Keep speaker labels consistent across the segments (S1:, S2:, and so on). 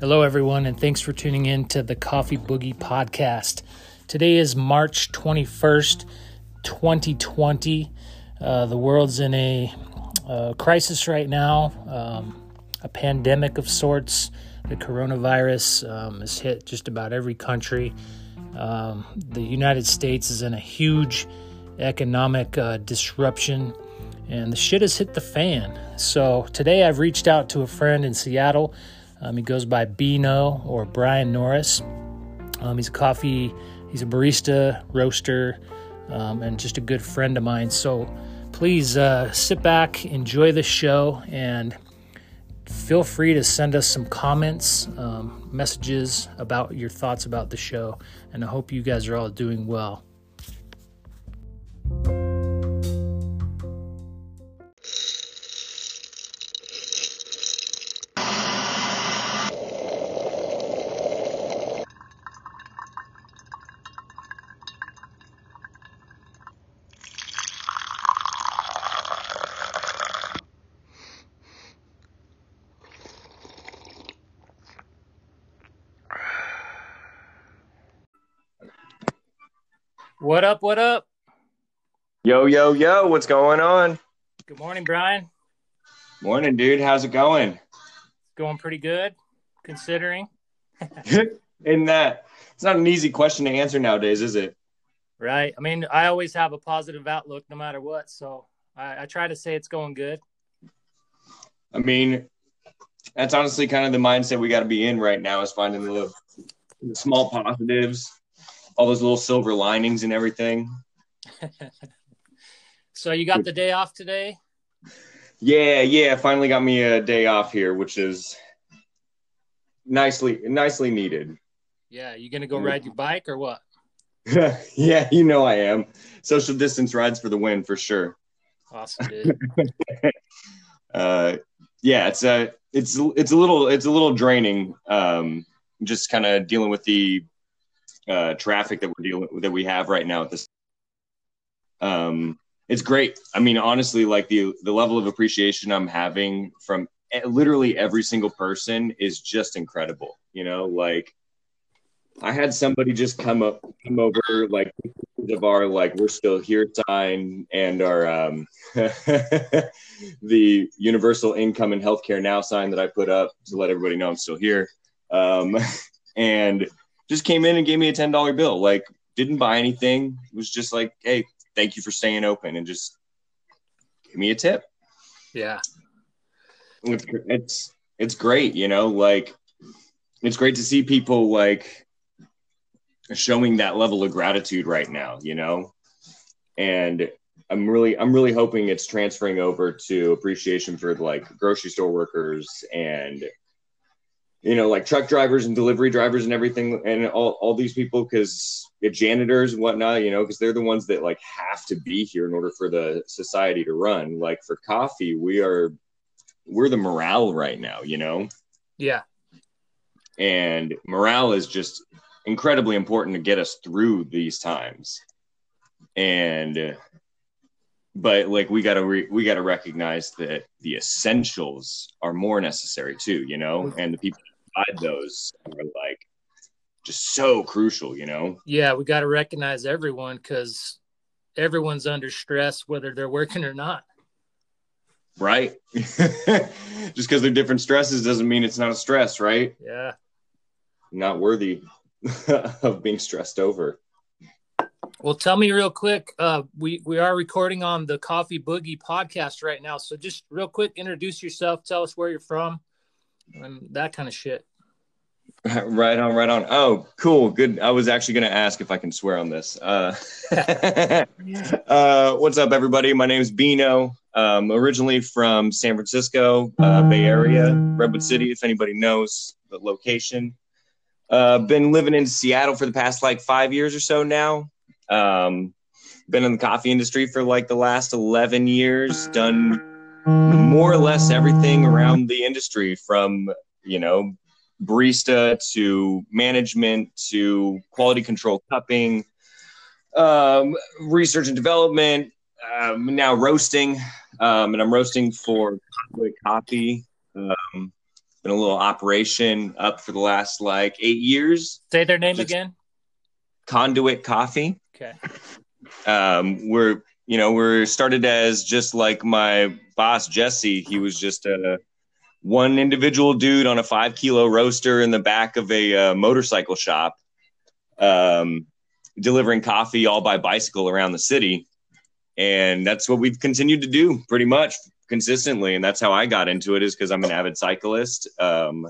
S1: Hello, everyone, and thanks for tuning in to the Coffee Boogie podcast. Today is March 21st, 2020. Uh, the world's in a uh, crisis right now, um, a pandemic of sorts. The coronavirus um, has hit just about every country. Um, the United States is in a huge economic uh, disruption, and the shit has hit the fan. So today I've reached out to a friend in Seattle. Um, he goes by Beeneaux or Brian Norris. Um, he's a coffee, he's a barista, roaster, um, and just a good friend of mine. So please uh, sit back, enjoy the show, and feel free to send us some comments, um, messages about your thoughts about the show. And I hope you guys are all doing well. What up? What up?
S2: Yo, yo, yo, what's going on?
S1: Good morning, Brian.
S2: Morning, dude. How's it going?
S1: Going pretty good, considering.
S2: In that, it's not an easy question to answer nowadays, is it?
S1: Right. I mean, I always have a positive outlook no matter what. So I, I try to say it's going good.
S2: I mean, that's honestly kind of the mindset we got to be in right now is finding the, the small positives, all those little silver linings and everything.
S1: so you got the day off today?
S2: Yeah, yeah. Finally got me a day off here, which is nicely nicely needed.
S1: Yeah, you gonna go ride your bike or what?
S2: yeah, you know I am. Social distance rides for the win for sure.
S1: Awesome, dude.
S2: uh, yeah, it's a it's it's a little it's a little draining. Um, just kind of dealing with the uh, traffic that we're dealing that we have right now at this. Um, it's great. I mean, honestly, like the the level of appreciation I'm having from literally every single person is just incredible. You know, like I had somebody just come up come over like of our like we're still here sign and our um the universal income and healthcare now sign that I put up to let everybody know I'm still here. Um and just came in and gave me a ten dollar bill. Like didn't buy anything. It was just like, hey, thank you for staying open and just give me a tip.
S1: Yeah.
S2: It's it's great, you know, like it's great to see people like showing that level of gratitude right now, you know? And I'm really I'm really hoping it's transferring over to appreciation for like grocery store workers and you know, like truck drivers and delivery drivers and everything, and all, all these people, because janitors and whatnot, you know, because they're the ones that like have to be here in order for the society to run. Like for coffee, we are, we're the morale right now, you know?
S1: Yeah.
S2: And morale is just incredibly important to get us through these times. And, but like we gotta re- we gotta recognize that the essentials are more necessary too you know mm-hmm. and the people provide those are like just so crucial, you know?
S1: Yeah, we got to recognize everyone because everyone's under stress, whether they're working or not.
S2: Right. just because they're different stresses doesn't mean it's not a stress, right?
S1: Yeah.
S2: Not worthy of being stressed over.
S1: Well, tell me real quick. Uh, we we are recording on the Coffee Boogie podcast right now, so just real quick, introduce yourself. Tell us where you're from and that kind of shit.
S2: Right on, right on. Oh, cool. Good. I was actually going to ask if I can swear on this. Uh, uh, what's up, everybody? My name is Beeneaux. Um, originally from San Francisco, uh, Bay Area, Redwood City, if anybody knows the location. Uh, been living in Seattle for the past like five years or so now. Um, been in the coffee industry for like the last 11 years, done more or less everything around the industry from, you know, barista to management to quality control cupping, um, research and development, um, now roasting. Um, and I'm roasting for conduit Coffee. Um, been a little operation up for the last like eight years.
S1: Say their name
S2: Just-
S1: again.
S2: Conduit Coffee.
S1: Okay.
S2: Um, we're you know we're started as just like my boss Jesse. He was just a one individual dude on a five kilo roaster in the back of a uh, motorcycle shop, um, delivering coffee all by bicycle around the city, and that's what we've continued to do pretty much consistently. And that's how I got into it is because I'm an avid cyclist. Um,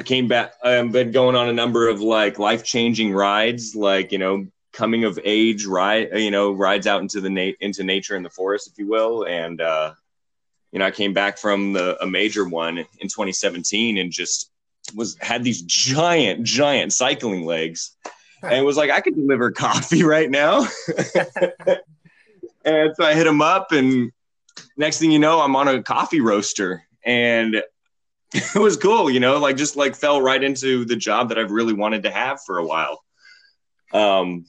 S2: I came back. I've been going on a number of like life changing rides, like you know coming of age ride, you know rides out into the na- into nature in the forest, if you will, and. uh you know, I came back from the a major one in 2017 and just was had these giant, giant cycling legs, and it was like I could deliver coffee right now. and so I hit him up, and next thing you know, I'm on a coffee roaster, and it was cool. You know, like just like fell right into the job that I've really wanted to have for a while. Um,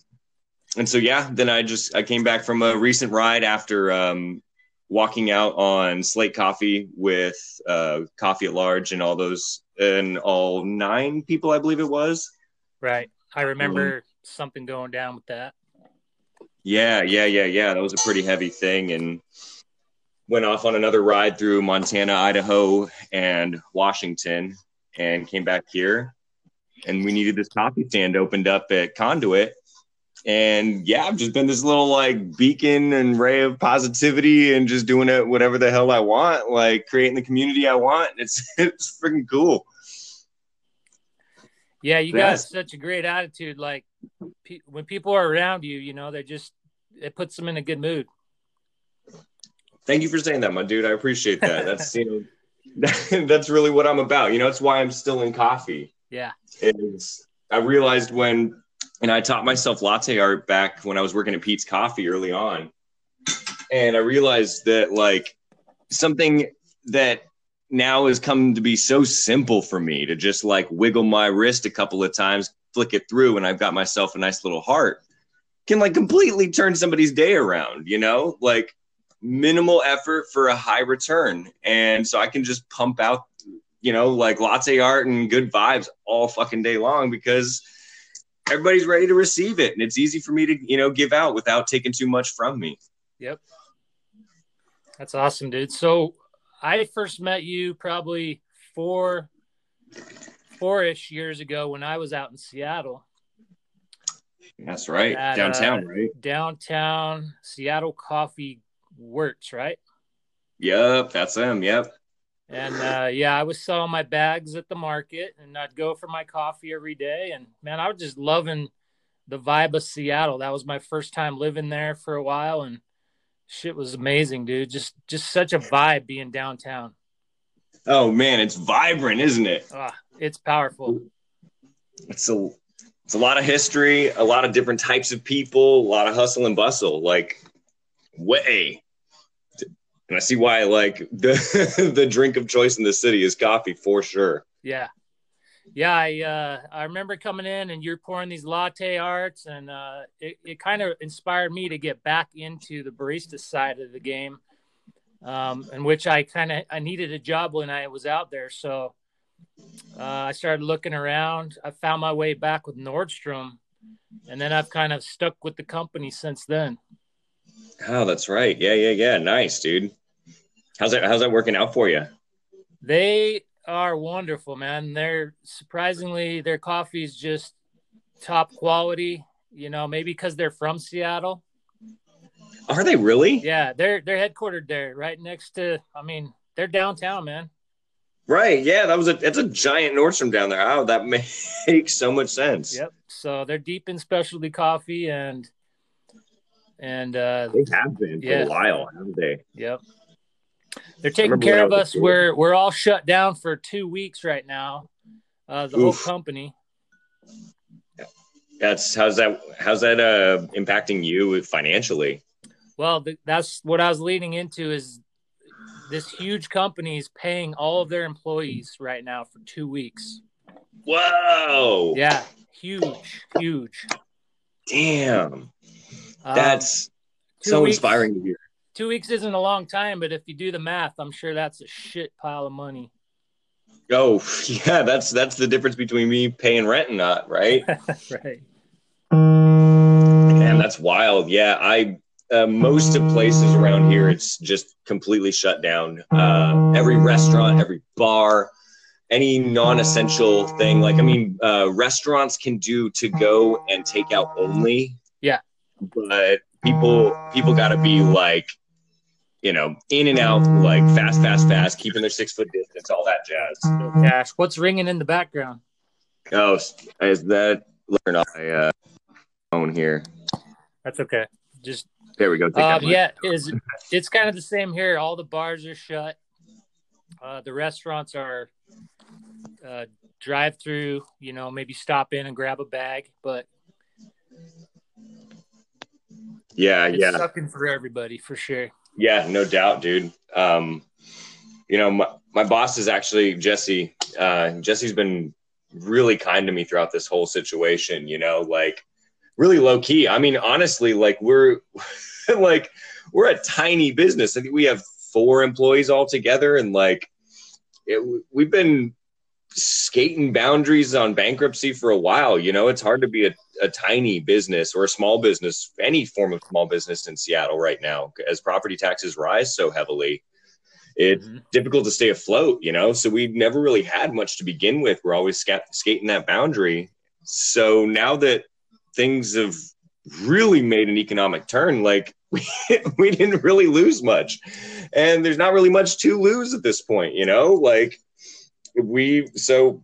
S2: and so yeah, then I just I came back from a recent ride after um walking out on Slate Coffee with uh, Coffee at Large and all those and all nine people, I believe it was.
S1: Right. I remember
S2: Mm-hmm.
S1: something going down with that.
S2: Yeah, yeah, yeah, yeah. That was a pretty heavy thing, and went off on another ride through Montana, Idaho, and Washington, and came back here. And we needed this coffee stand opened up at Conduit. And yeah, I've just been this little like beacon and ray of positivity and just doing it whatever the hell I want, like creating the community I want. It's it's freaking cool.
S1: Yeah, you
S2: Yes.
S1: got such a great attitude. Like pe- when people are around you, you know, they just it puts them in a good mood.
S2: Thank you for saying that, my dude. I appreciate that. That's you know that's really what I'm about. You know, it's why I'm still in coffee.
S1: Yeah.
S2: is I realized when, and I taught myself latte art back when I was working at Peet's Coffee early on. And I realized that, like, something that now has come to be so simple for me to just like wiggle my wrist a couple of times, flick it through, and I've got myself a nice little heart can like completely turn somebody's day around, you know? Like, minimal effort for a high return. And so I can just pump out you know, like latte art and good vibes all fucking day long because everybody's ready to receive it. And it's easy for me to, you know, give out without taking too much from me.
S1: Yep. That's awesome, dude. So I first met you probably four four ish years ago when I was out in Seattle.
S2: That's right.
S1: At,
S2: Downtown,
S1: uh,
S2: right?
S1: Downtown Seattle Coffee Works, right?
S2: Yep. That's them. Yep.
S1: And uh, yeah, I was selling my bags at the market, and I'd go for my coffee every day. And man, I was just loving the vibe of Seattle. That was my first time living there for a while, and shit was amazing, dude. Just just such a vibe being downtown.
S2: Oh man, it's vibrant, isn't it?
S1: Ah, it's powerful.
S2: It's a it's a lot of history, a lot of different types of people, a lot of hustle and bustle. Like way. And I see why like the the drink of choice in the city is coffee for sure.
S1: Yeah. Yeah, I uh, I remember coming in and you're pouring these latte arts, and uh, it, it kind of inspired me to get back into the barista side of the game, um, in which I kind of I needed a job when I was out there. So uh, I started looking around. I found my way back with Nordstrom, and then I've kind of stuck with the company since then.
S2: Oh, that's right. Yeah, yeah, yeah. Nice, dude. How's that how's that working out for you?
S1: They are wonderful, man. They're surprisingly their coffee is just top quality. You know, maybe because they're from Seattle.
S2: Are they really?
S1: Yeah, they're they're headquartered there, right next to. I mean, they're downtown, man.
S2: Right. Yeah, that was a it's a giant Nordstrom down there. Oh, that makes so much sense.
S1: Yep. So they're deep in specialty coffee and and uh
S2: They have been for
S1: Yeah.
S2: a while, haven't they?
S1: yep. They're taking care of us. We're we're all shut down for two weeks right now. Uh, the
S2: Oof.
S1: whole company.
S2: That's how's that how's that uh impacting you financially?
S1: Well, th- that's what I was leading into is this huge company is paying all of their employees right now for two weeks.
S2: Whoa.
S1: Yeah, huge, huge.
S2: Damn.
S1: Um,
S2: That's
S1: two
S2: so
S1: weeks-
S2: inspiring to hear.
S1: Two weeks isn't a long time, but if you do the math, I'm sure that's a shit pile of money.
S2: Oh yeah, that's that's the difference between me paying rent and not, right?
S1: right.
S2: And that's wild. Yeah, I uh, most of places around here, it's just completely shut down. Uh, every restaurant, every bar, any non-essential thing. Like I mean, uh, restaurants can do to go and take out only.
S1: Yeah,
S2: but people people got to be like you know, in and out, like fast, fast, fast, keeping their six foot distance, all that jazz.
S1: Gosh, what's ringing in the background?
S2: Oh, is that learn off my uh, phone here?
S1: That's okay. Just
S2: there we go.
S1: Um, yeah, is it's kind of the same here. All the bars are shut. Uh, the restaurants are uh, drive through. You know, maybe stop in and grab a bag, but
S2: yeah, yeah,
S1: sucking for everybody for sure.
S2: Yeah, no doubt, dude. Um, you know, my, my boss is actually Jesse. Uh, Jesse's been really kind to me throughout this whole situation, you know, like really low key. I mean, honestly, like we're like we're a tiny business. I think we have four employees all together and like it, we've been skating boundaries on bankruptcy for a while. You know, it's hard to be a, a tiny business or a small business, any form of small business in Seattle right now, as property taxes rise so heavily. It's mm-hmm. difficult to stay afloat, you know. So we never really had much to begin with. We're always scat- skating that boundary. So now that things have really made an economic turn, like we, we didn't really lose much, and there's not really much to lose at this point, you know. Like we so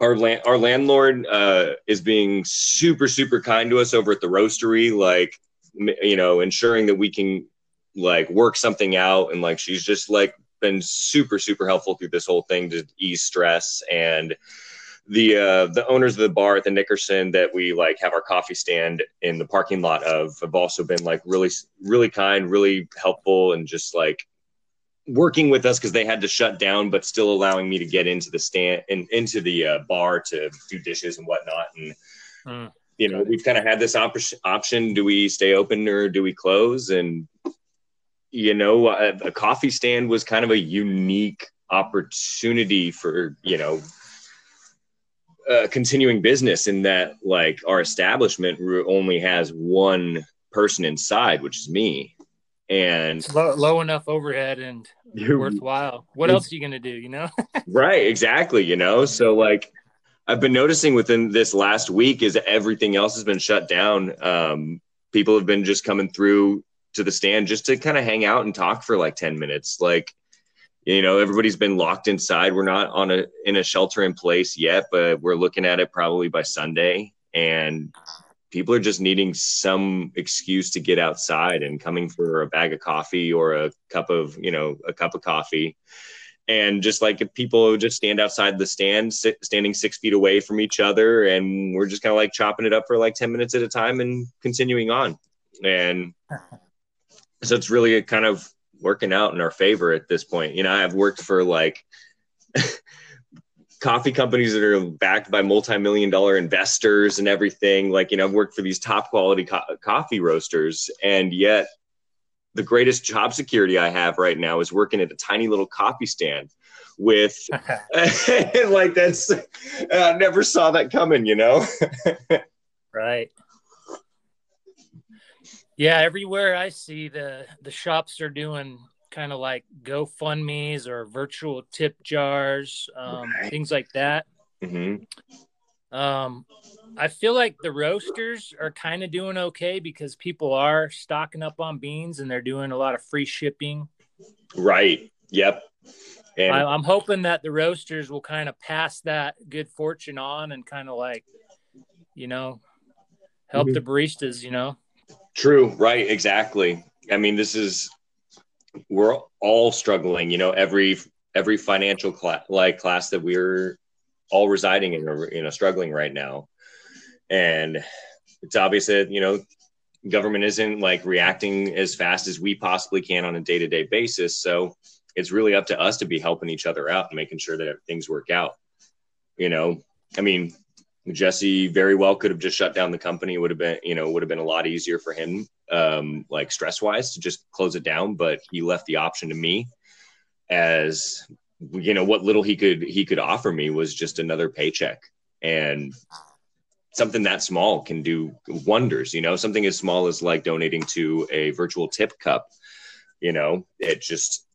S2: our land our landlord uh, is being super super kind to us over at the roastery like you know ensuring that we can like work something out. And like she's just like been super super helpful through this whole thing to ease stress. And the uh the owners of the bar at the nickerson that we like have our coffee stand in the parking lot of have also been like really really kind really helpful and just like working with us because they had to shut down, but still allowing me to get into the stand and into the uh, bar to do dishes and whatnot. And mm, you know, we've kind of had this op- option: do we stay open or do we close? And you know, a, a coffee stand was kind of a unique opportunity for you know uh, continuing business in that like our establishment only has one person inside, which is me and
S1: low, low, enough overhead and you, worthwhile. What else are you gonna do? You know?
S2: right, exactly. You know, so like I've been noticing within this last week is everything else has been shut down. Um, people have been just coming through to the stand just to kind of hang out and talk for like 10 minutes. Like, you know, everybody's been locked inside. We're not on a in a shelter in place yet, but we're looking at it probably by Sunday. And people are just needing some excuse to get outside and coming for a bag of coffee or a cup of you know a cup of coffee. And just like if people just stand outside the stand sit, standing six feet away from each other and we're just kind of like chopping it up for like 10 minutes at a time and continuing on. And so it's really kind of working out in our favor at this point. You know i've worked for like coffee companies that are backed by multi-million dollar investors and everything like you know i've worked for these top quality co- coffee roasters. And yet the greatest job security i have right now is working at a tiny little coffee stand with like that's i never saw that coming you know?
S1: Right. Yeah everywhere i see the the shops are doing kind of like GoFundMe's or virtual tip jars, um, right. things like that. Mm-hmm. Um, I feel like the roasters are kind of doing okay because people are stocking up on beans and they're doing a lot of free shipping.
S2: Right. Yep.
S1: And I, am hoping that the roasters will kind of pass that good fortune on and kind of like, you know, help mm-hmm. the baristas, you know.
S2: True. Right. Exactly. I mean, this is we're all struggling. You know, every every financial class like class that we're all residing in, or you know, struggling right now, and it's obvious that you know government isn't like reacting as fast as we possibly can on a day to day basis. So it's really up to us to be helping each other out and making sure that things work out. You know, I mean, Jesse very well could have just shut down the company. It would have been, you know, would have been a lot easier for him, um, like stress wise, to just close it down. But he left the option to me as you know what little he could he could offer me was just another paycheck and something that small can do wonders you know something as small as like donating to a virtual tip cup you know it just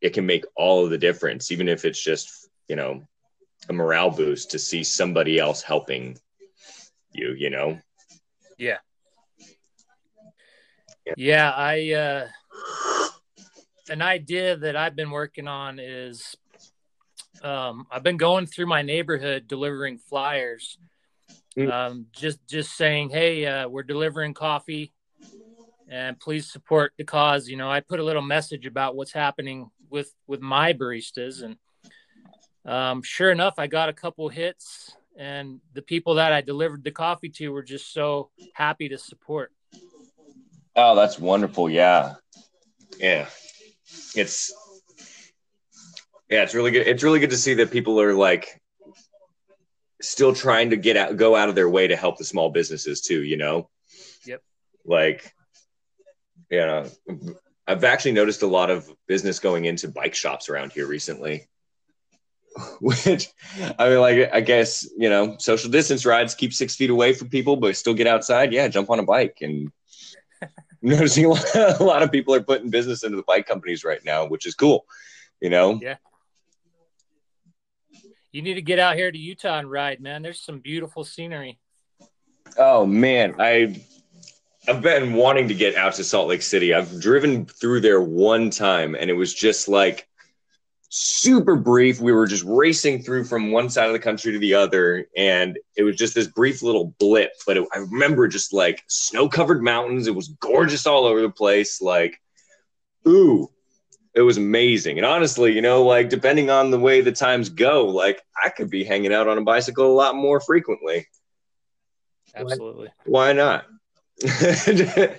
S2: it can make all of the difference even if it's just you know a morale boost to see somebody else helping you you know
S1: yeah yeah, yeah i uh an idea that i've been working on is um i've been going through my neighborhood delivering flyers mm. um just just saying hey uh we're delivering coffee and please support the cause. You know i put a little message about what's happening with with my baristas and um, sure enough i got a couple hits and the people that i delivered the coffee to were just so happy to support
S2: oh that's wonderful. Yeah. Yeah. It's yeah it's really good. It's really good to see that people are like still trying to get out go out of their way to help the small businesses too you know?
S1: Yep.
S2: Like yeah. I've actually noticed a lot of business going into bike shops around here recently. Which i mean like i guess you know social distance rides keep six feet away from people but still get outside. Yeah jump on a bike and noticing a lot, a lot of people are putting business into the bike companies right now which is cool you know?
S1: Yeah. You need to get out here to utah and ride man. There's some beautiful scenery.
S2: Oh man. I I've been wanting to get out to Salt Lake City. I've driven through there one time and it was just like super brief. We were just racing through from one side of the country to the other and it was just this brief little blip, but it, I remember just like snow-covered mountains. It was gorgeous all over the place like ooh, it was amazing. And honestly, you know, like depending on the way the times go, like I could be hanging out on a bicycle a lot more frequently.
S1: Absolutely.
S2: Why, why not? it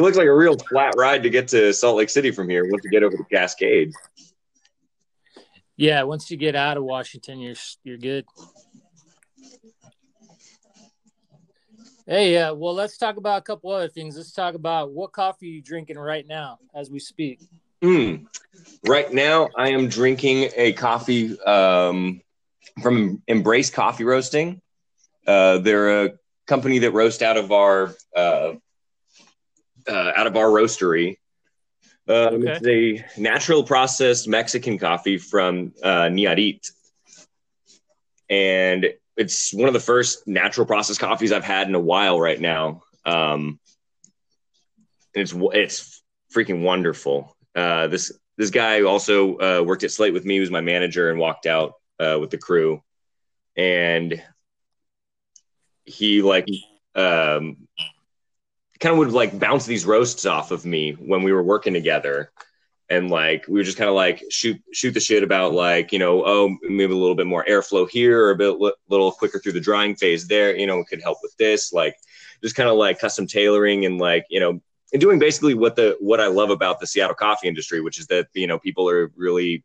S2: looks like a real flat ride to get to Salt Lake City from here once you get over the Cascades.
S1: Yeah, once you get out of Washington, you're you're good. Hey, uh, well, let's talk about a couple other things. Let's talk about what coffee you drinking right now as we speak.
S2: Mm. Right now, I am drinking a coffee um, from Embrace Coffee Roasting. Uh, they're a company that roast out of our uh, uh, out of our roastery. Um, okay. It's a natural processed Mexican coffee from uh, Nayarit, and it's one of the first natural processed coffees I've had in a while right now. Um, it's it's freaking wonderful. Uh, this this guy also uh, worked at Slate with me. He was my manager and walked out uh, with the crew, and he like um kind of would like bounce these roasts off of me when we were working together. And like we were just kind of like shoot shoot the shit about like you know oh maybe a little bit more airflow here or a bit little quicker through the drying phase there you know could help with this like just kind of like custom tailoring and like you know and doing basically what the what I love about the Seattle coffee industry which is that you know people are really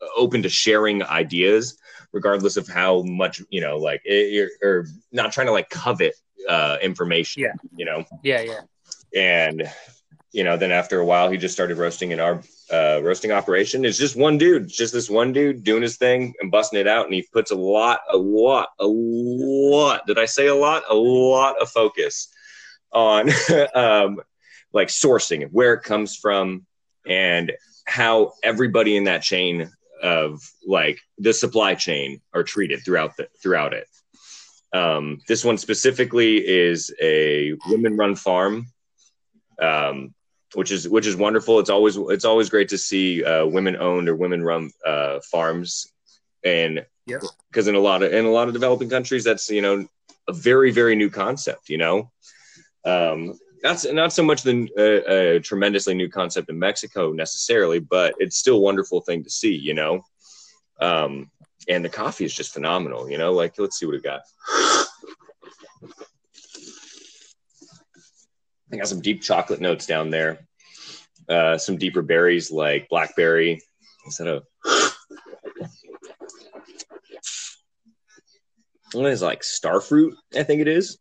S2: uh, open to sharing ideas regardless of how much you know like you're or not trying to like covet uh information
S1: yeah.
S2: you know?
S1: Yeah yeah.
S2: And you know then after a while he just started roasting in our uh roasting operation. It's just one dude just this one dude doing his thing and busting it out and he puts a lot a lot a lot did i say a lot? A lot of focus on um like sourcing where it comes from and how everybody in that chain of like the supply chain are treated throughout the throughout it. Um, this one specifically is a women-run farm, um, which is which is wonderful. It's always it's always great to see uh, women-owned or women-run uh, farms, and because in a lot of in a lot of developing countries, that's you know a very very new concept. You know, um, that's not so much the uh, a tremendously new concept in Mexico necessarily, but it's still a wonderful thing to see, you know. Um, and the coffee is just phenomenal, you know. Like, let's see what we got. I got some deep chocolate notes down there. Uh, some deeper berries like blackberry instead of what is like starfruit? I think it is.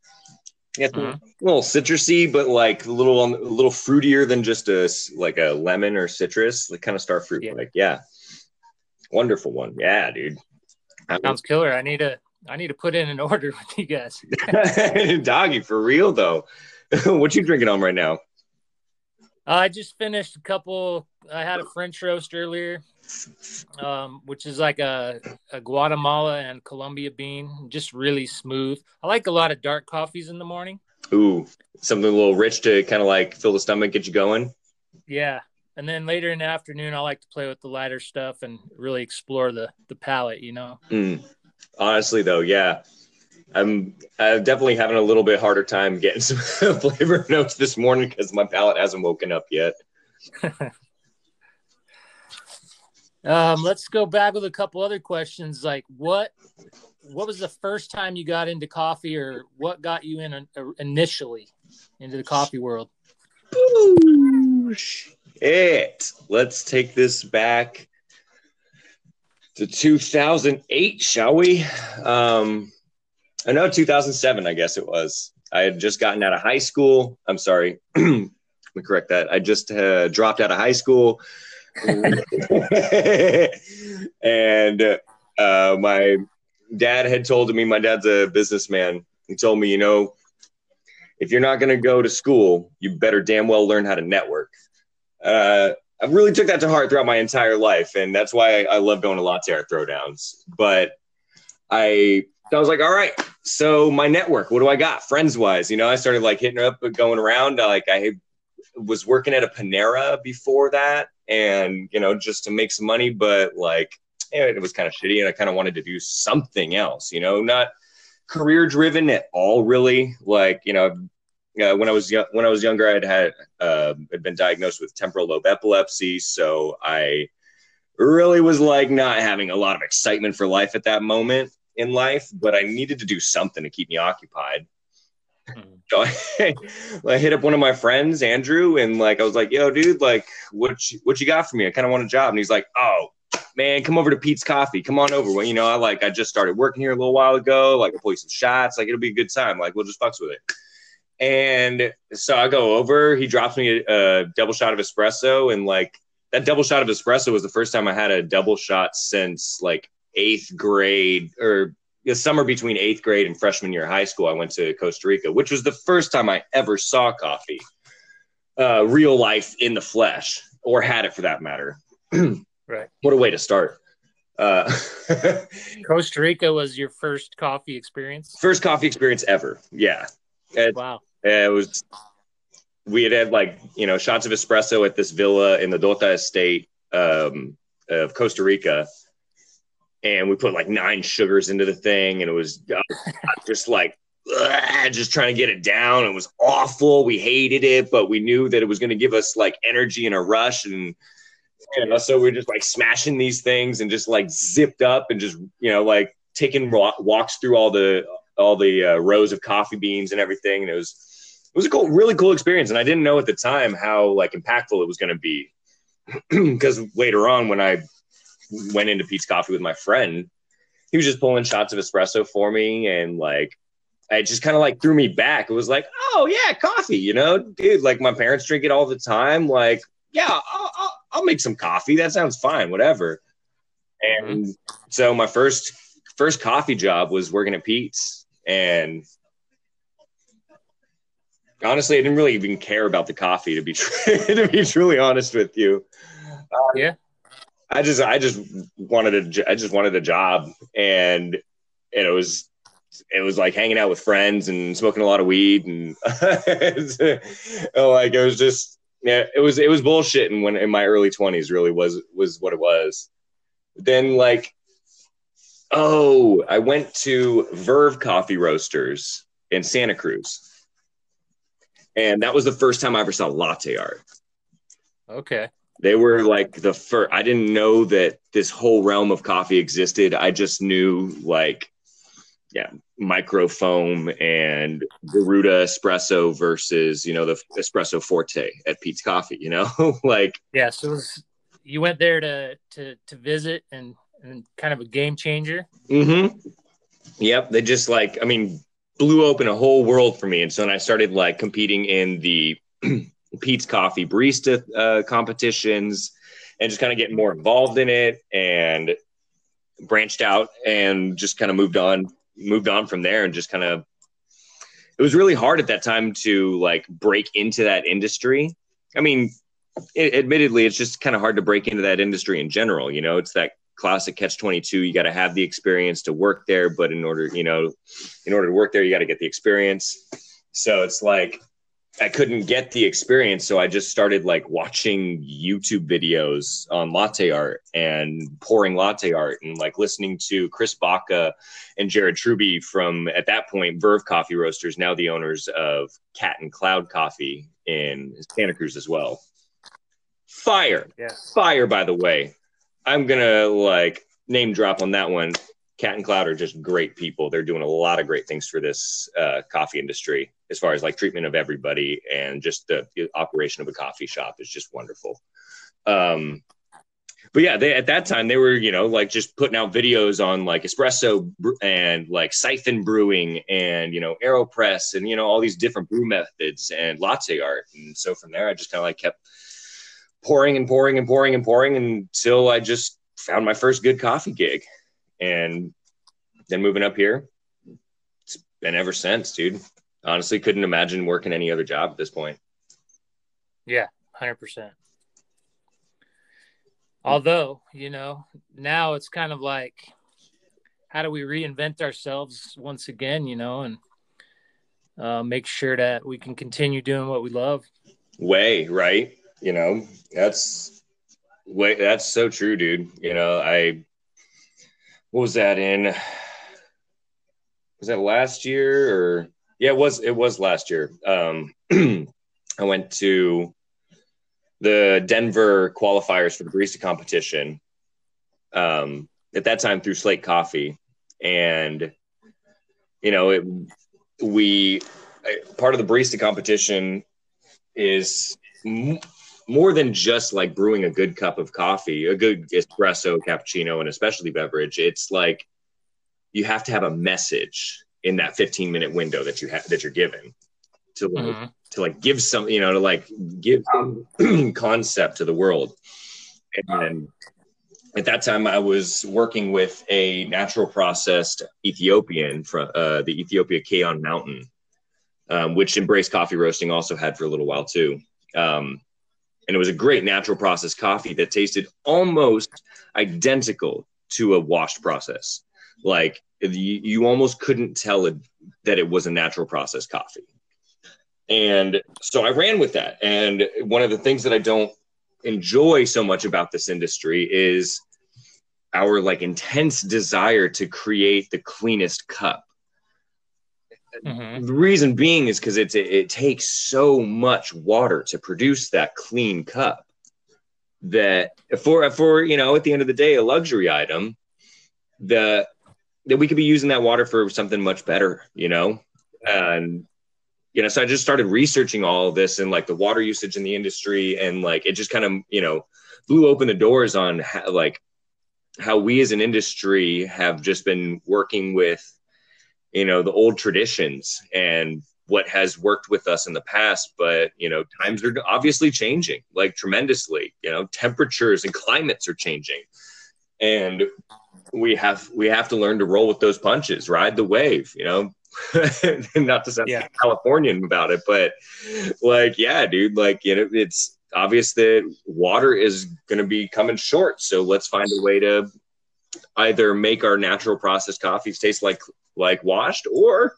S2: Yeah, mm-hmm. a little citrusy, but like a little a little fruitier than just a like a lemon or citrus, like kind of star fruit. Yeah. Like yeah, Wonderful one. Yeah, dude.
S1: Sounds killer. I need to I need to put in an order with you guys.
S2: Doggy, for real though. what you drinking on right now?
S1: Uh, I just finished a couple. I had a French roast earlier, um, which is like a, a Guatemala and Colombia bean, just really smooth. I like a lot of dark coffees in the morning.
S2: Ooh, something a little rich to kind of like fill the stomach, get you going.
S1: Yeah, and then later in the afternoon, I like to play with the lighter stuff and really explore the the palate. You know.
S2: Mm. Honestly, though, yeah, I'm I'm definitely having a little bit harder time getting some flavor notes this morning because my palate hasn't woken up yet.
S1: um, let's go back with a couple other questions. Like, what what was the first time you got into coffee, or what got you in a, a, initially into the coffee world?
S2: It. Let's take this back to 2008, shall we? Um, I know 2007, I guess it was. I had just gotten out of high school. I'm sorry. Let me correct that. I just uh, dropped out of high school. and uh, my dad had told me, my dad's a businessman. He told me, you know, if you're not going to go to school, you better damn well learn how to network. Uh, I really took that to heart throughout my entire life, and that's why I, love going to latte art throwdowns. But I I was like, all right, so my network, what do I got friends wise? You know, I started like hitting up, going around. Like I was working at a Panera before that, and you know, just to make some money, but like it was kind of shitty, and I kind of wanted to do something else. You know, not career driven at all, really. Like you know, uh, when I was young, when I was younger, I'd had uh, had been diagnosed with temporal lobe epilepsy, so I really was like not having a lot of excitement for life at that moment in life, but I needed to do something to keep me occupied. Hmm. So I, I, hit up one of my friends, Andrew, and like I was like, "Yo, dude, like, what you, what you got for me? I kind of want a job." And he's like, "Oh, man, come over to Peet's Coffee. Come on over. Well, you know, I like I just started working here a little while ago. Like, I'll pull you some shots. Like, it'll be a good time. Like, we'll just fucks with it." And so I go over. He drops me a, a double shot of espresso, and like that double shot of espresso was the first time I had a double shot since like eighth grade or the summer between eighth grade and freshman year of high school, I went to Costa Rica, which was the first time I ever saw coffee, uh, real life in the flesh, or had it for that matter.
S1: right.
S2: What a way to start. Uh,
S1: Costa Rica was your first coffee experience?
S2: First coffee experience ever. Yeah.
S1: It, wow.
S2: It was, we had had like, you know, shots of espresso at this villa in the Dota estate um, of Costa Rica and we put like nine sugars into the thing, and it was uh, just like ugh, just trying to get it down. It was awful. We hated it, but we knew that it was going to give us like energy and a rush, and you know, so we are just like smashing these things and just like zipped up and just you know like taking walks through all the all the uh, rows of coffee beans and everything, and it was it was a cool, really cool experience. And I didn't know at the time how like impactful it was going to be because later on when I went into Peet's Coffee with my friend, he was just pulling shots of espresso for me and like it just kind of like threw me back. It was like, oh yeah, coffee, you know, dude. Like my parents drink it all the time. Like, yeah, I'll, I'll, I'll make some coffee. That sounds fine, whatever. And mm-hmm. so my first first coffee job was working at Peet's, and honestly, I didn't really even care about the coffee to be to be truly honest with you.
S1: Uh, yeah.
S2: I just I just wanted a I just wanted a job and and it was it was like hanging out with friends and smoking a lot of weed and like it was just yeah it was it was bullshitting when in my early 20s really was was what it was then like oh I went to Verve Coffee Roasters in Santa Cruz. And that was the first time I ever saw latte art.
S1: Okay.
S2: They were like the first i didn't know that this whole realm of coffee existed. I just knew like yeah micro foam and garuda espresso versus you know the espresso forte at peet's coffee you know? Like
S1: yeah so was, you went there to to to visit and and kind of a game changer.
S2: Mm-hmm. Yep they just like i mean blew open a whole world for me. And so then i started like competing in the Peet's Coffee barista uh, competitions and just kind of getting more involved in it and branched out and just kind of moved on moved on from there and just kind of it was really hard at that time to like break into that industry. I mean it, admittedly it's just kind of hard to break into that industry in general you know? It's that classic catch 22 you got to have the experience to work there but in order you know in order to work there you got to get the experience so it's like I couldn't get the experience, so I just started like watching YouTube videos on latte art and pouring latte art and like listening to Chris Baca and Jared Truby from at that point Verve Coffee Roasters, now the owners of Cat and Cloud Coffee in Santa Cruz as well. Fire,
S1: Yeah.
S2: fire! By the way, I'm gonna like name drop on that one. Cat and Cloud are just great people. They're doing a lot of great things for this uh, coffee industry, as far as like treatment of everybody and just the, the operation of a coffee shop is just wonderful. Um, but yeah, they at that time they were you know like just putting out videos on like espresso and like siphon brewing and you know aeropress and you know all these different brew methods and latte art. And so from there, I just kind of like kept pouring and pouring and pouring and pouring until I just found my first good coffee gig and then moving up here it's been ever since dude honestly couldn't imagine working any other job at this point
S1: Yeah, hundred percent. Although, you know, now it's kind of like, how do we reinvent ourselves once again? You know, and uh, make sure that we can continue doing what we love.
S2: way right you know that's way that's so true dude. You know i what was that in was that last year or yeah it was it was last year. Um i went to the denver qualifiers for the barista competition um at that time through slate coffee. And you know it we part of the barista competition is more than just like brewing a good cup of coffee, a good espresso, cappuccino, and a specialty beverage. It's like you have to have a message in that 15 minute window that you have that you're given to like,
S1: Mhm.
S2: to like give some, you know, to like give some concept to the world. And at that time, I was working with a natural processed Ethiopian from uh, the Ethiopia Kayon Mountain, um, which Embrace Coffee Roasting also had for a little while too. Um, and it was a great natural process coffee that tasted almost identical to a washed process. Like you, almost couldn't tell it, that it was a natural process coffee. And so I ran with that. And one of the things that I don't enjoy so much about this industry is our like intense desire to create the cleanest cup
S1: Mhm.
S2: the reason being is because it's it, it takes so much water to produce that clean cup that for for you know at the end of the day a luxury item the that we could be using that water for something much better you know and you know so i just started researching all this and like the water usage in the industry and like it just kind of you know blew open the doors on how, like how we as an industry have just been working with you know the old traditions and what has worked with us in the past but you know times are obviously changing like tremendously you know temperatures and climates are changing and we have we have to learn to roll with those punches ride the wave you know not to sound
S1: Yeah.
S2: californian about it but like yeah dude like you know it's obvious that water is going to be coming short so let's find a way to either make our natural processed coffees taste like like washed or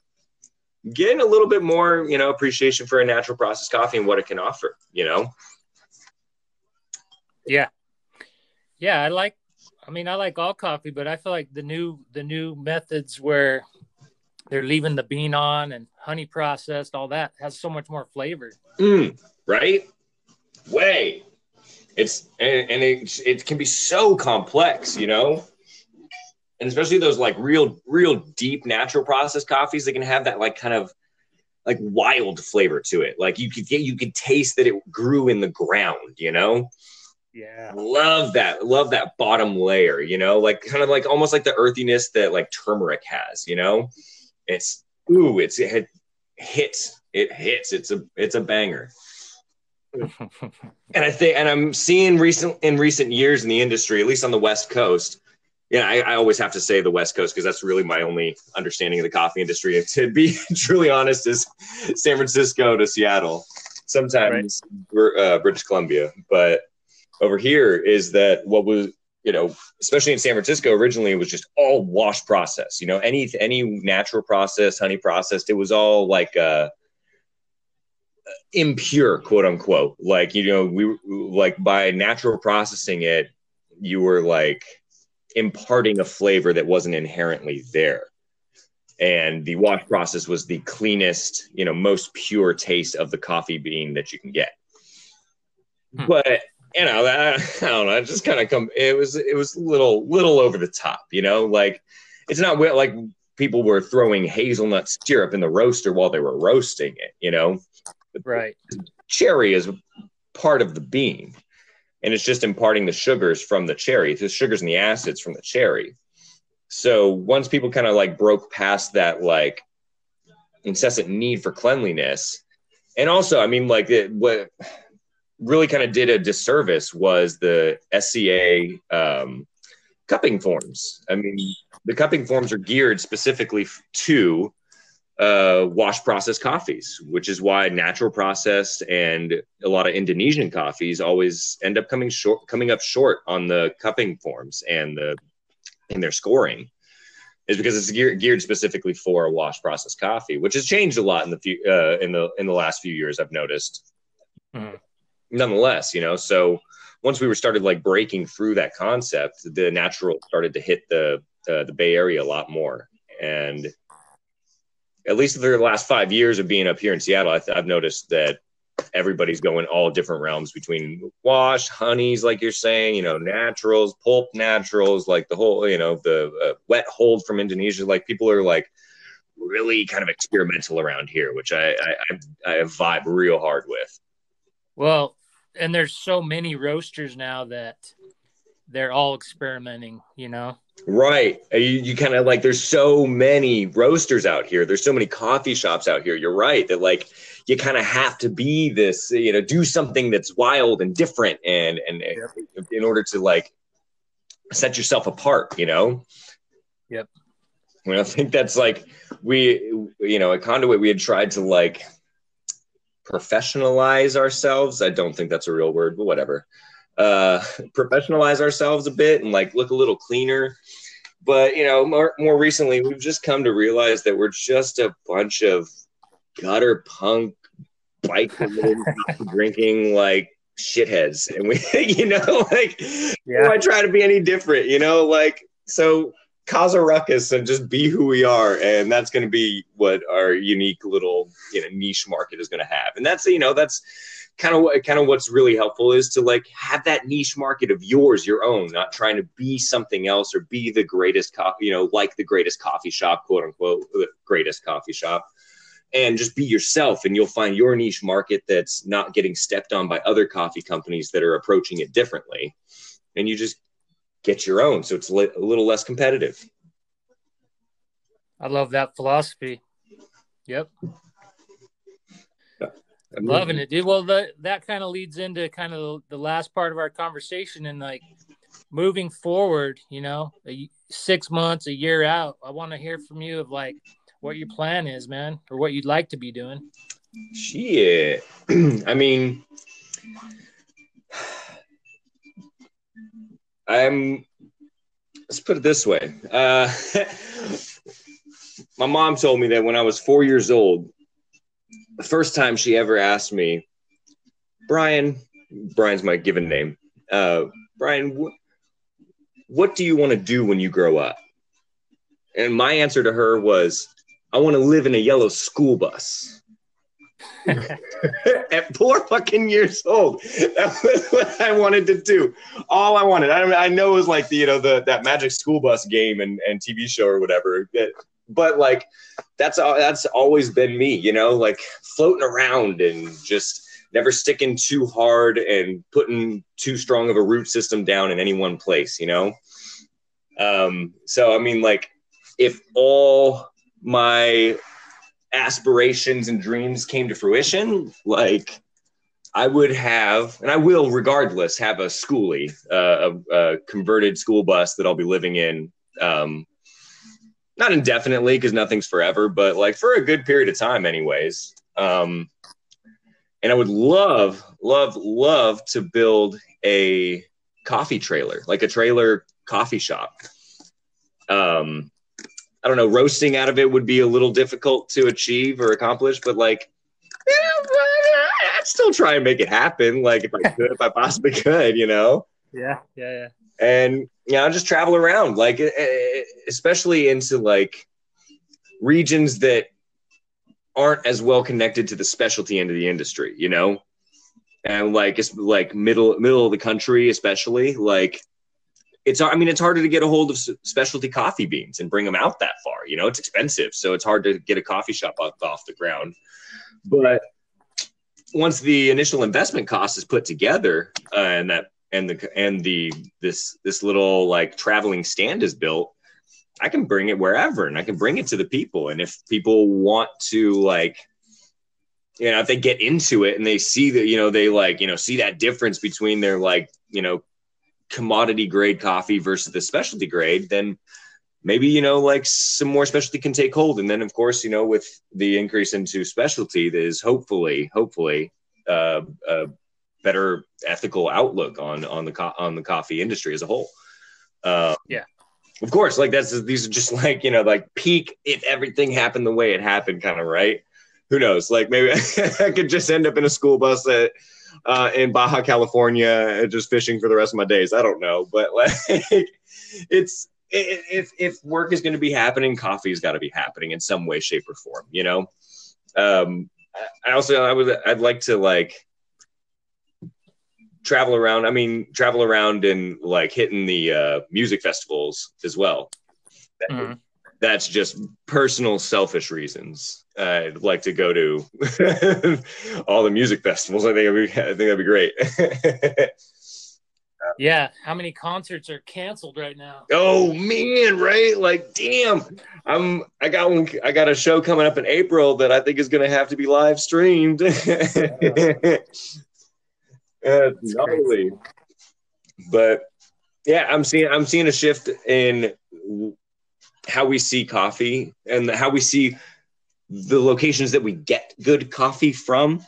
S2: getting a little bit more you know appreciation for a natural processed coffee and what it can offer you know
S1: Yeah. Yeah, I like I mean I like all coffee, but I feel like the new the new methods where they're leaving the bean on and honey processed, all that has so much more flavor.
S2: Mm, right way it's and, and it, it can be so complex you know and especially those like real real deep natural processed coffees that can have that like kind of like wild flavor to it. Like you could get you could taste that it grew in the ground you know?
S1: Yeah.
S2: love that love that bottom layer you know? Like kind of like almost like the earthiness that like turmeric has you know? It's ooh it's it hits it hits. It's a it's a banger. And I think, and I'm seeing recent in recent years in the industry, at least on the West Coast. Yeah, I, I always have to say the West Coast because that's really my only understanding of the coffee industry. And to be truly honest, is San Francisco to Seattle, sometimes right. uh, British Columbia, but over here is that what was you know, especially in San Francisco, originally it was just all wash process. You know, any any natural process, honey processed, it was all like uh, impure, quote unquote. Like you know, we like by natural processing it, you were like imparting a flavor that wasn't inherently there. And the wash process was the cleanest, you know, most pure taste of the coffee bean that you can get. Hmm. But you know, that, I don't know. It just kind of come. It was it was a little little over the top. You know, like it's not like people were throwing hazelnut syrup in the roaster while they were roasting it. You know,
S1: right?
S2: Cherry is part of the bean, and it's just imparting the sugars from the cherry, the sugars and the acids from the cherry. So once people kind of like broke past that like incessant need for cleanliness, and also, I mean, like it, what really kind of did a disservice was the SCA um, cupping forms. I mean, the cupping forms are geared specifically to uh, wash processed coffees, which is why natural processed and a lot of Indonesian coffees always end up coming short, coming up short on the cupping forms and the in their scoring, is because it's geared, geared specifically for a wash processed coffee, which has changed a lot in the few uh, in the in the last few years. I've noticed. Mm-hmm nonetheless, you know, so once we were started like breaking through that concept, the natural started to hit the uh, the Bay Area a lot more. And at least for the last five years of being up here in Seattle, I have noticed that everybody's going all different realms between wash, honeys, like you're saying, you know, naturals, pulp naturals, like the whole, you know, the uh, wet hulled from Indonesia. Like people are like really kind of experimental around here, which I I, I vibe real hard with.
S1: Well, and there's so many roasters now that they're all experimenting, you know?
S2: Right. Uh, you, you kind of like, there's so many roasters out here. There's so many coffee shops out here. You're right that like you kind of have to be this, you know, do something that's wild and different and, and yep. in order to like set yourself apart, you know?
S1: Yep.
S2: I, mean, I think that's like, we, you know, at Conduit, we had tried to like, professionalize ourselves. I don't think that's a real word, but whatever. Uh, professionalize ourselves a bit and like look a little cleaner. But you know, more more recently, we've just come to realize that we're just a bunch of gutter punk, bike drinking like shitheads, and we, you know, like, yeah. I try to be any different? You know, like so cause a ruckus and just be who we are and that's going to be what our unique little you know niche market is going to have and that's you know that's kind of kind of what's really helpful is to like have that niche market of yours your own not trying to be something else or be the greatest coffee you know like the greatest coffee shop quote unquote the greatest coffee shop. And just be yourself and you'll find your niche market that's not getting stepped on by other coffee companies that are approaching it differently. And you just get your own so it's a little less competitive.
S1: I love that philosophy. Yep I'm loving it dude. Well the, that kind of leads into kind of the last part of our conversation and like moving forward you know a, six months a year out i want to hear from you of like what your plan is man or what you'd like to be doing.
S2: Shit. I mean I'm let's put it this way. Uh, my mom told me that when I was four years old, the first time she ever asked me, Brian, Brian's my given name. Uh, Brian, wh- what do you want to do when you grow up? And my answer to her was, I want to live in a yellow school bus. at four fucking years old. That was what I wanted to do. All I wanted. I, mean, I know it was like the you know the that Magic School Bus game and, and TV show or whatever. But like that's that's always been me. You know, like floating around and just never sticking too hard and putting too strong of a root system down in any one place. You know. Um. So I mean, like if all my aspirations and dreams came to fruition, like I would have, and I will regardless, have a schoolie, uh, a, a, converted school bus that I'll be living in. Um, not indefinitely because nothing's forever, but like for a good period of time, anyways. Um, and I would love, love, love to build a coffee trailer, like a trailer coffee shop. Um, I don't know, roasting out of it would be a little difficult to achieve or accomplish, but like, yeah, I'd still try and make it happen. Like if I could, if I possibly could, you know?
S1: Yeah, yeah, yeah.
S2: And yeah, I'll just travel around, like especially into like regions that aren't as well connected to the specialty end of the industry, you know? And like it's like middle middle of the country, especially like it's I mean it's harder to get a hold of specialty coffee beans and bring them out that far. You know, it's expensive, so it's hard to get a coffee shop off, off the ground. But once the initial investment cost is put together uh, and that and the and the this this little like traveling stand is built, I can bring it wherever and I can bring it to the people. And if people want to like you know, if they get into it and they see that, you know, they like, you know, see that difference between their like, you know, commodity grade coffee versus the specialty grade, then maybe you know like some more specialty can take hold and then of course you know with the increase into specialty there's hopefully hopefully uh, a better ethical outlook on on the co- on the coffee industry as a whole
S1: uh, yeah
S2: of course like that's these are just like you know like peak if everything happened the way it happened kind of right who knows like maybe i could just end up in a school bus that uh, in Baja California, just fishing for the rest of my days. I don't know, but like, it's if if work is going to be happening, coffee's got to be happening in some way, shape, or form. You know. Um, I also I would I'd like to like travel around. I mean, travel around and like hitting the uh, music festivals as well. Mm-hmm. That's just personal, selfish reasons. I'd like to go to all the music festivals. I think be, I think that'd be great.
S1: yeah, how many concerts are canceled right now?
S2: Oh man, right? Like, damn. I'm I got one I got a show coming up in April that I think is gonna have to be live streamed. gnarly. But yeah, I'm seeing I'm seeing a shift in how we see coffee and how we see the locations that we get good coffee from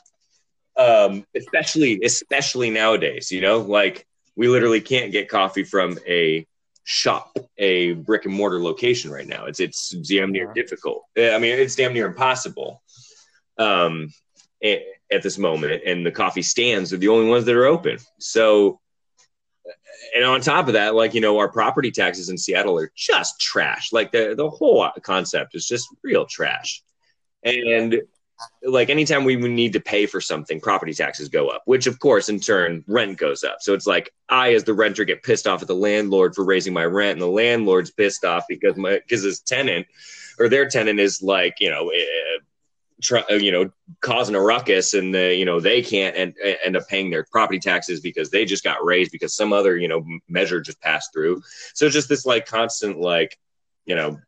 S2: um, especially especially nowadays you know? Like we literally can't get coffee from a shop a brick and mortar location right now. It's it's damn near difficult. I mean it's damn near impossible. Um, at this moment and the coffee stands are the only ones that are open so and on top of that, like you know, our property taxes in Seattle are just trash. Like the the whole concept is just real trash. And like anytime we need to pay for something, property taxes go up, which of course in turn rent goes up. So it's like I as the renter get pissed off at the landlord for raising my rent, and the landlord's pissed off because my because his tenant or their tenant is like you know. Eh, Uh, try, you know, causing a ruckus, and the, you know they can't end, end up paying their property taxes because they just got raised because some other you know measure just passed through. So it's just this like constant like you know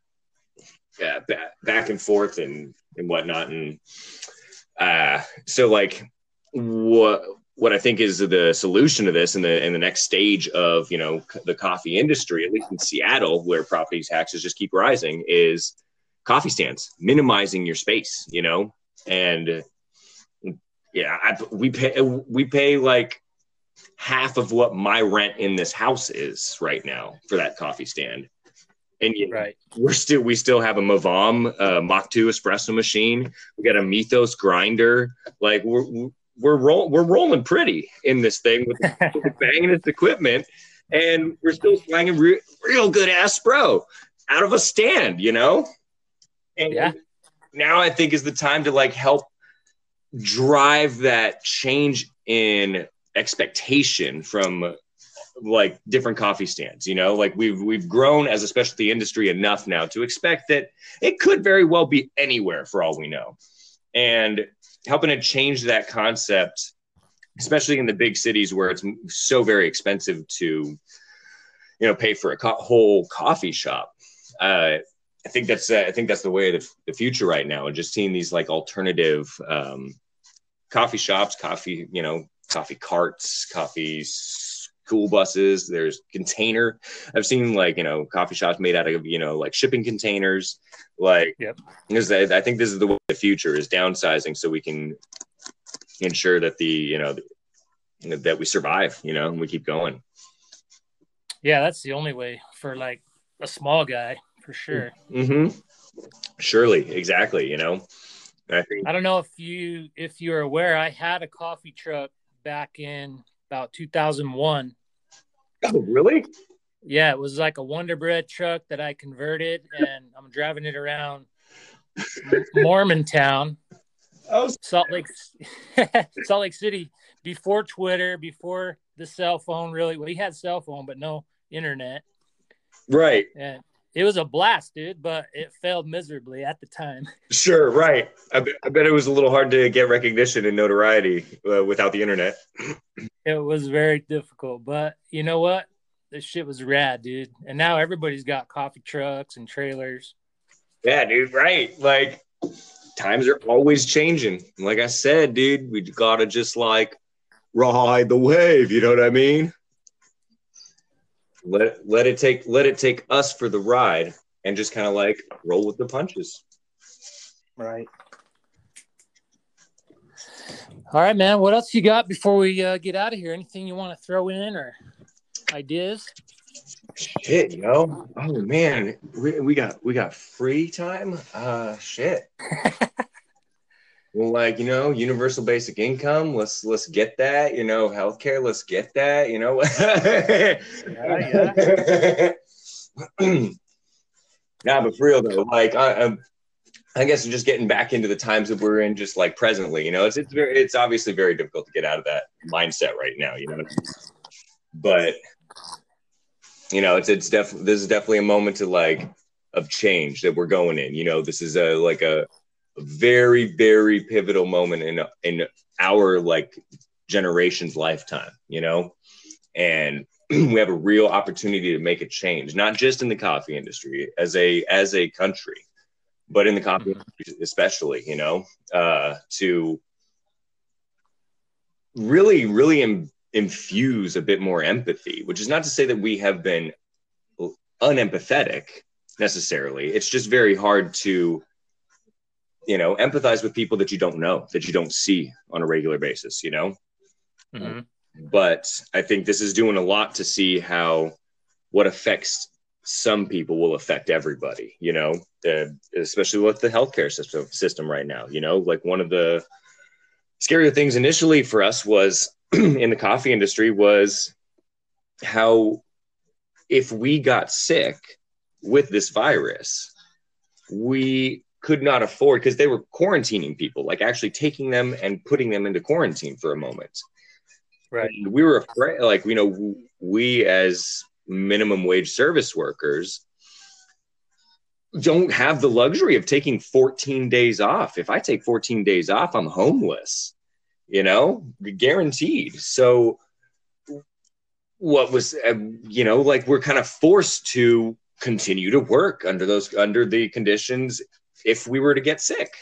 S2: yeah, back and forth and and whatnot. And uh, so like what what I think is the solution to this and the and the next stage of you know the coffee industry, at least in Seattle, where property taxes just keep rising, is coffee stands, minimizing your space, you know, and yeah, I, we pay we pay like half of what my rent in this house is right now for that coffee stand and yet right. we're still we still have a Mavam uh, Mach 2 espresso machine. We got a Mythos grinder. Like we're we're roll, we're rolling pretty in this thing with, with banging its equipment, and we're still slanging re- real good ass bro out of a stand, you know. And yeah. now I think is the time to like help drive that change in expectation from like different coffee stands you know like we've we've grown as a specialty industry enough now to expect that it could very well be anywhere for all we know and helping to change that concept especially in the big cities where it's so very expensive to you know pay for a co- whole coffee shop uh, i think that's uh, i think that's the way of the, the future right now and just seeing these like alternative um, coffee shops, coffee, you know, coffee carts, coffee school buses. There's container. I've seen like you know coffee shops made out of you know like shipping containers. Like,
S1: yep.
S2: Because I, I think this is the, way the future is downsizing, so we can ensure that the you know that we survive. You know, and we keep going.
S1: Yeah, that's the only way for like a small guy for sure.
S2: Mm-hmm. Surely, exactly. You know,
S1: I think I don't know if you if you're aware, I had a coffee truck back in about 2001
S2: Oh, really?
S1: Yeah, it was like a Wonder Bread truck that I converted, and I'm driving it around Mormontown, oh, Salt Lake, Salt Lake City, before Twitter, before the cell phone. Really, we had cell phone, but no internet.
S2: Right.
S1: And it was a blast, dude, but it failed miserably at the time.
S2: Sure, right. I, I bet it was a little hard to get recognition and notoriety uh, without the internet.
S1: it was very difficult, but you know what? This shit was rad, dude. And now everybody's got coffee trucks and trailers.
S2: Yeah, dude, right. Like times are always changing. Like I said, dude, we gotta just like ride the wave, you know what I mean? Let it, let it take let it take us for the ride and just kind of like roll with the punches.
S1: Right. All right, man. What else you got before we uh, get out of here? Anything you want to throw in or ideas?
S2: Shit, yo. Oh man, we, we got we got free time. Uh, shit. like you know universal basic income let's let's get that you know healthcare let's get that you know? Yeah, yeah. nah but for real though like I, I'm, I guess just getting back into the times that we're in just like presently you know? It's it's very it's obviously very difficult to get out of that mindset right now you know? But you know it's it's definitely this is definitely a moment to like of change that we're going in you know? This is a like a very very pivotal moment in in our like generation's lifetime you know? And we have a real opportunity to make a change not just in the coffee industry as a as a country but in the coffee mm-hmm. industry especially you know? Uh to really really Im- infuse a bit more empathy which is not to say that we have been unempathetic necessarily. It's just very hard to you know empathize with people that you don't know that you don't see on a regular basis you know? Mm-hmm. but i think this is doing a lot to see how what affects some people will affect everybody you know? Uh, especially with the healthcare system system right now you know? Like one of the scarier things initially for us was in the coffee industry was how if we got sick with this virus we could not afford because they were quarantining people, like actually taking them and putting them into quarantine for a moment.
S1: Right.
S2: And we were afraid, like, you know, we as minimum wage service workers don't have the luxury of taking 14 days off. If I take 14 days off, I'm homeless, you know, guaranteed. So, what was, uh, you know, like we're kind of forced to continue to work under those under the conditions if we were to get sick.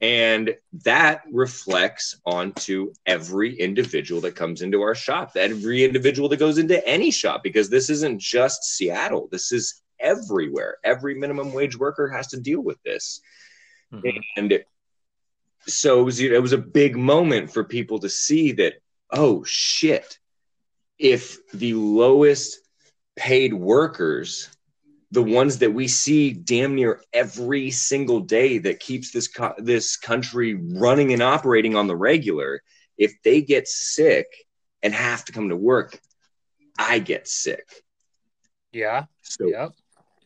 S2: And that reflects onto every individual that comes into our shop, every individual that goes into any shop, because this isn't just Seattle. This is everywhere. Every minimum wage worker has to deal with this. Mm-hmm. And so it was, it was a big moment for people to see that, oh shit, if the lowest paid workers the ones that we see damn near every single day that keeps this co- this country running and operating on the regular if they get sick and have to come to work i get sick.
S1: Yeah.
S2: So yep.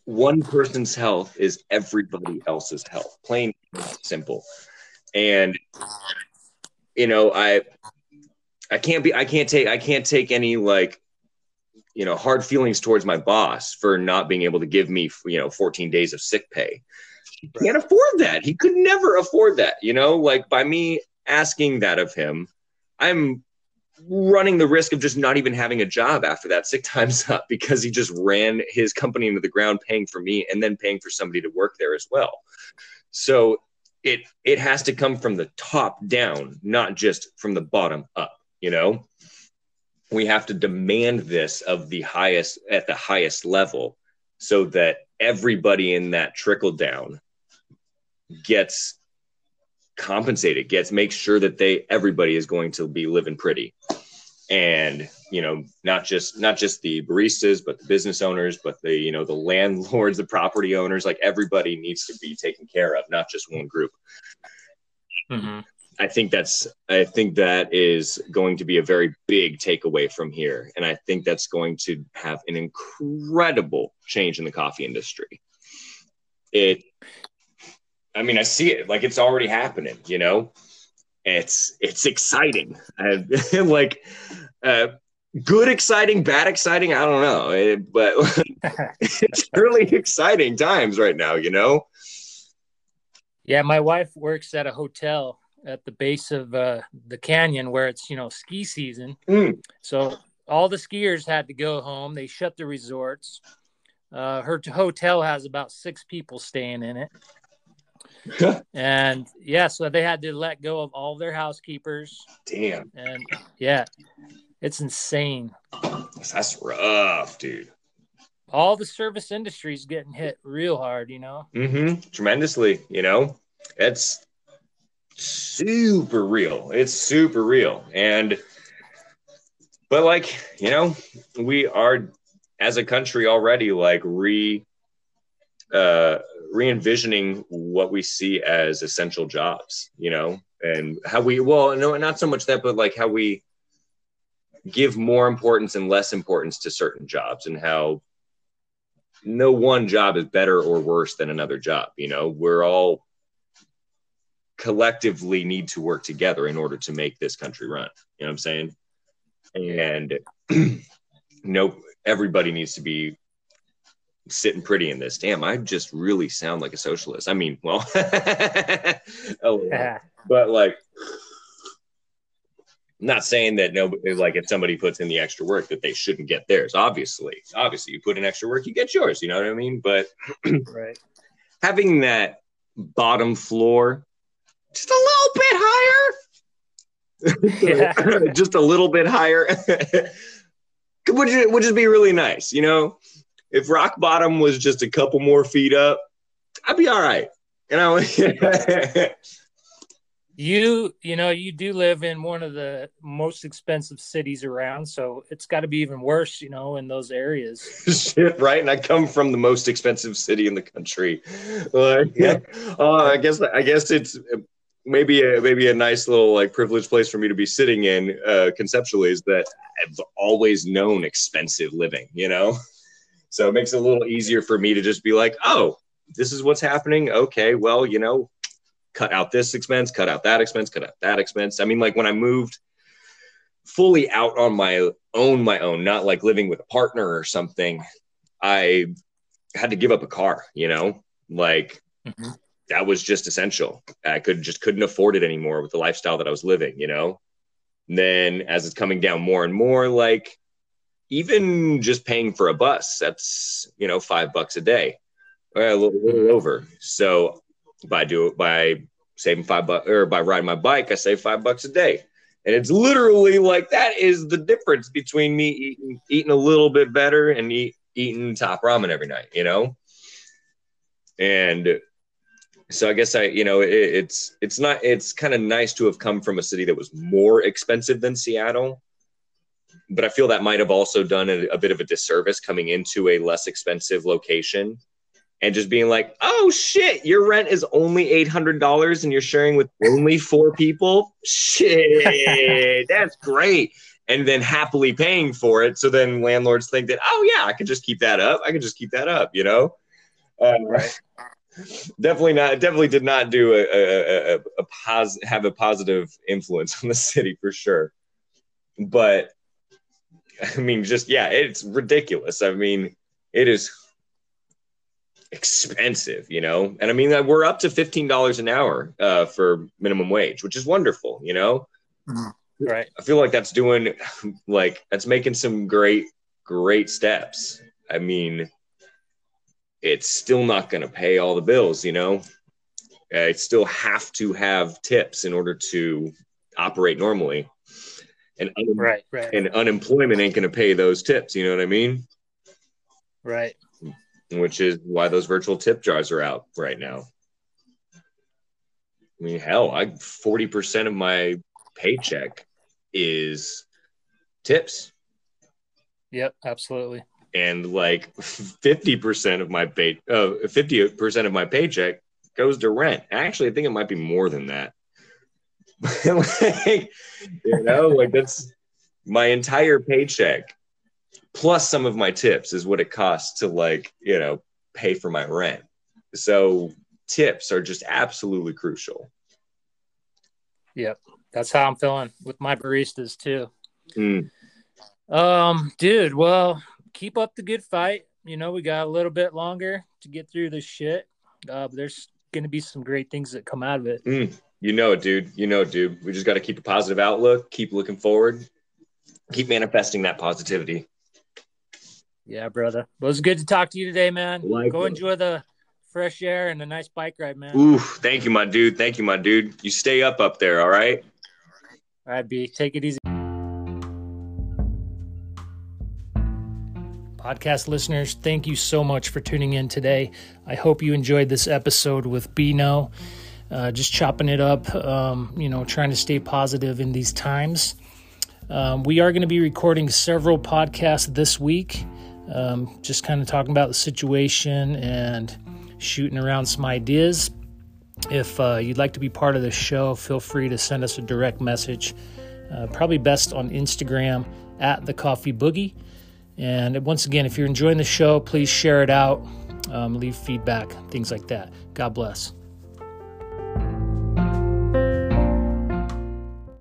S2: one person's health is everybody else's health plain simple. And you know i i can't be i can't take i can't take any like you know hard feelings towards my boss for not being able to give me you know 14 days of sick pay. He can't afford that. He could never afford that you know? Like by me asking that of him i'm running the risk of just not even having a job after that sick time's up because he just ran his company into the ground paying for me and then paying for somebody to work there as well. So it it has to come from the top down, not just from the bottom up, you know? We have to demand this of the highest at the highest level so that everybody in that trickle down gets compensated, gets makes sure that they everybody is going to be living pretty. And you know, not just not just the baristas, but the business owners, but the you know the landlords, the property owners, like everybody needs to be taken care of, not just one group. Mm-hmm. I think that's I think that is going to be a very big takeaway from here, and I think that's going to have an incredible change in the coffee industry. It, I mean, I see it like it's already happening. You know, it's it's exciting. I, like uh, good exciting, bad exciting. I don't know, it, eh, but it's really exciting times right now. You know.
S1: Yeah, my wife works at a hotel at the base of uh, the canyon where it's you know ski season. Mm. So all the skiers had to go home. They shut the resorts. Uh, her hotel has about six people staying in it and yeah, so they had to let go of all their housekeepers.
S2: Damn.
S1: And yeah, it's insane.
S2: That's rough, dude.
S1: All the service industry is getting hit real hard, you know.
S2: Mm-hmm. Tremendously, you know. It's super real. It's super real, and but like you know, we are as a country already like re uh re-envisioning what we see as essential jobs you know? And how we well no not so much that but like how we give more importance and less importance to certain jobs and how no one job is better or worse than another job you know? We're all collectively need to work together in order to make this country run you know what i'm saying and no everybody needs to be sitting pretty in this. Damn, I just really sound like a socialist. I mean, well, yeah. but like, not saying that nobody, like if somebody puts in the extra work that they shouldn't get theirs. Obviously, obviously, you put in extra work, you get yours. You know what I mean? But
S1: right,
S2: having that bottom floor just a little bit higher. Yeah. just a little bit higher would, would just be really nice, you know if rock bottom was just a couple more feet up, I'd be all right. You know.
S1: you you know you do live in one of the most expensive cities around so it's got to be even worse you know in those areas
S2: Shit, right and i come from the most expensive city in the country like, yeah uh, i guess i guess it's maybe a maybe a nice little like privileged place for me to be sitting in uh, conceptually is that i've always known expensive living you know so it makes it a little easier for me to just be like, oh, this is what's happening. Okay, well, you know, cut out this expense, cut out that expense, cut out that expense. I mean, like when I moved fully out on my own, my own, not like living with a partner or something, I had to give up a car, you know, like mm-hmm. That was just essential. I could just couldn't afford it anymore with the lifestyle that I was living, you know. And then as it's coming down more and more, like even just paying for a bus, that's you know five bucks a day, a little, little mm-hmm. over. So by do by saving five bucks or by riding my bike, I save five bucks a day. And it's literally like that is the difference between me eating eating a little bit better and eat, eating top ramen every night, you know. And so I guess I, you know, it, it's it's not it's kind of nice to have come from a city that was more expensive than Seattle, but I feel that might have also done a, a, bit of a disservice coming into a less expensive location and just being like, oh shit, your rent is only $800 and you're sharing with only four people. Shit, that's great. And then happily paying for it. So then landlords think that, oh yeah, I could just keep that up. I could just keep that up, you know? Uh, right. Definitely not. Definitely did not do a, a, a, a pos- have a positive influence on the city for sure. But I mean, just yeah, it's ridiculous. I mean, it is expensive, you know. And I mean, that we're up to fifteen dollars an hour uh, for minimum wage, which is wonderful, you know.
S1: Mm-hmm. Right.
S2: I feel like that's doing like that's making some great, great steps. I mean, it's still not going to pay all the bills, you know. I still have to have tips in order to operate normally. And un-
S1: Right, right,
S2: and unemployment ain't going to pay those tips. You know what I mean?
S1: right.
S2: Which is why those virtual tip jars are out right now. I mean, hell, I forty percent of my paycheck is tips,
S1: Yep, absolutely.
S2: And like fifty percent of my pay, uh, fifty percent of my paycheck goes to rent. Actually, I think it might be more than that. like, you know, like that's my entire paycheck plus some of my tips is what it costs to like you know pay for my rent so tips are just absolutely crucial
S1: Yep. That's how I'm feeling with my baristas too.
S2: Mm,
S1: Um, dude, well, keep up the good fight. You know, we got a little bit longer to get through this shit. Uh, but there's gonna be some great things that come out of it.
S2: mm. you know it dude you know it dude we just got to keep a positive outlook keep looking forward keep manifesting that positivity
S1: Yeah, brother. Well, it was good to talk to you today, man.
S2: Likewise.
S1: Go enjoy the fresh air and a nice bike ride, man.
S2: ooh thank you my dude thank you my dude you stay up up there all right
S1: All right, B. Take it easy. Podcast listeners, thank you so much for tuning in today. I hope you enjoyed this episode with Beeneaux. Uh, just chopping it up, um, you know, trying to stay positive in these times. Um, we are going to be recording several podcasts this week, um, just kind of talking about the situation and shooting around some ideas. If uh, you'd like to be part of the show, feel free to send us a direct message. Uh, probably best on Instagram at the Coffee Boogie. And once again, if you're enjoying the show, please share it out, um, leave feedback, things like that. God bless.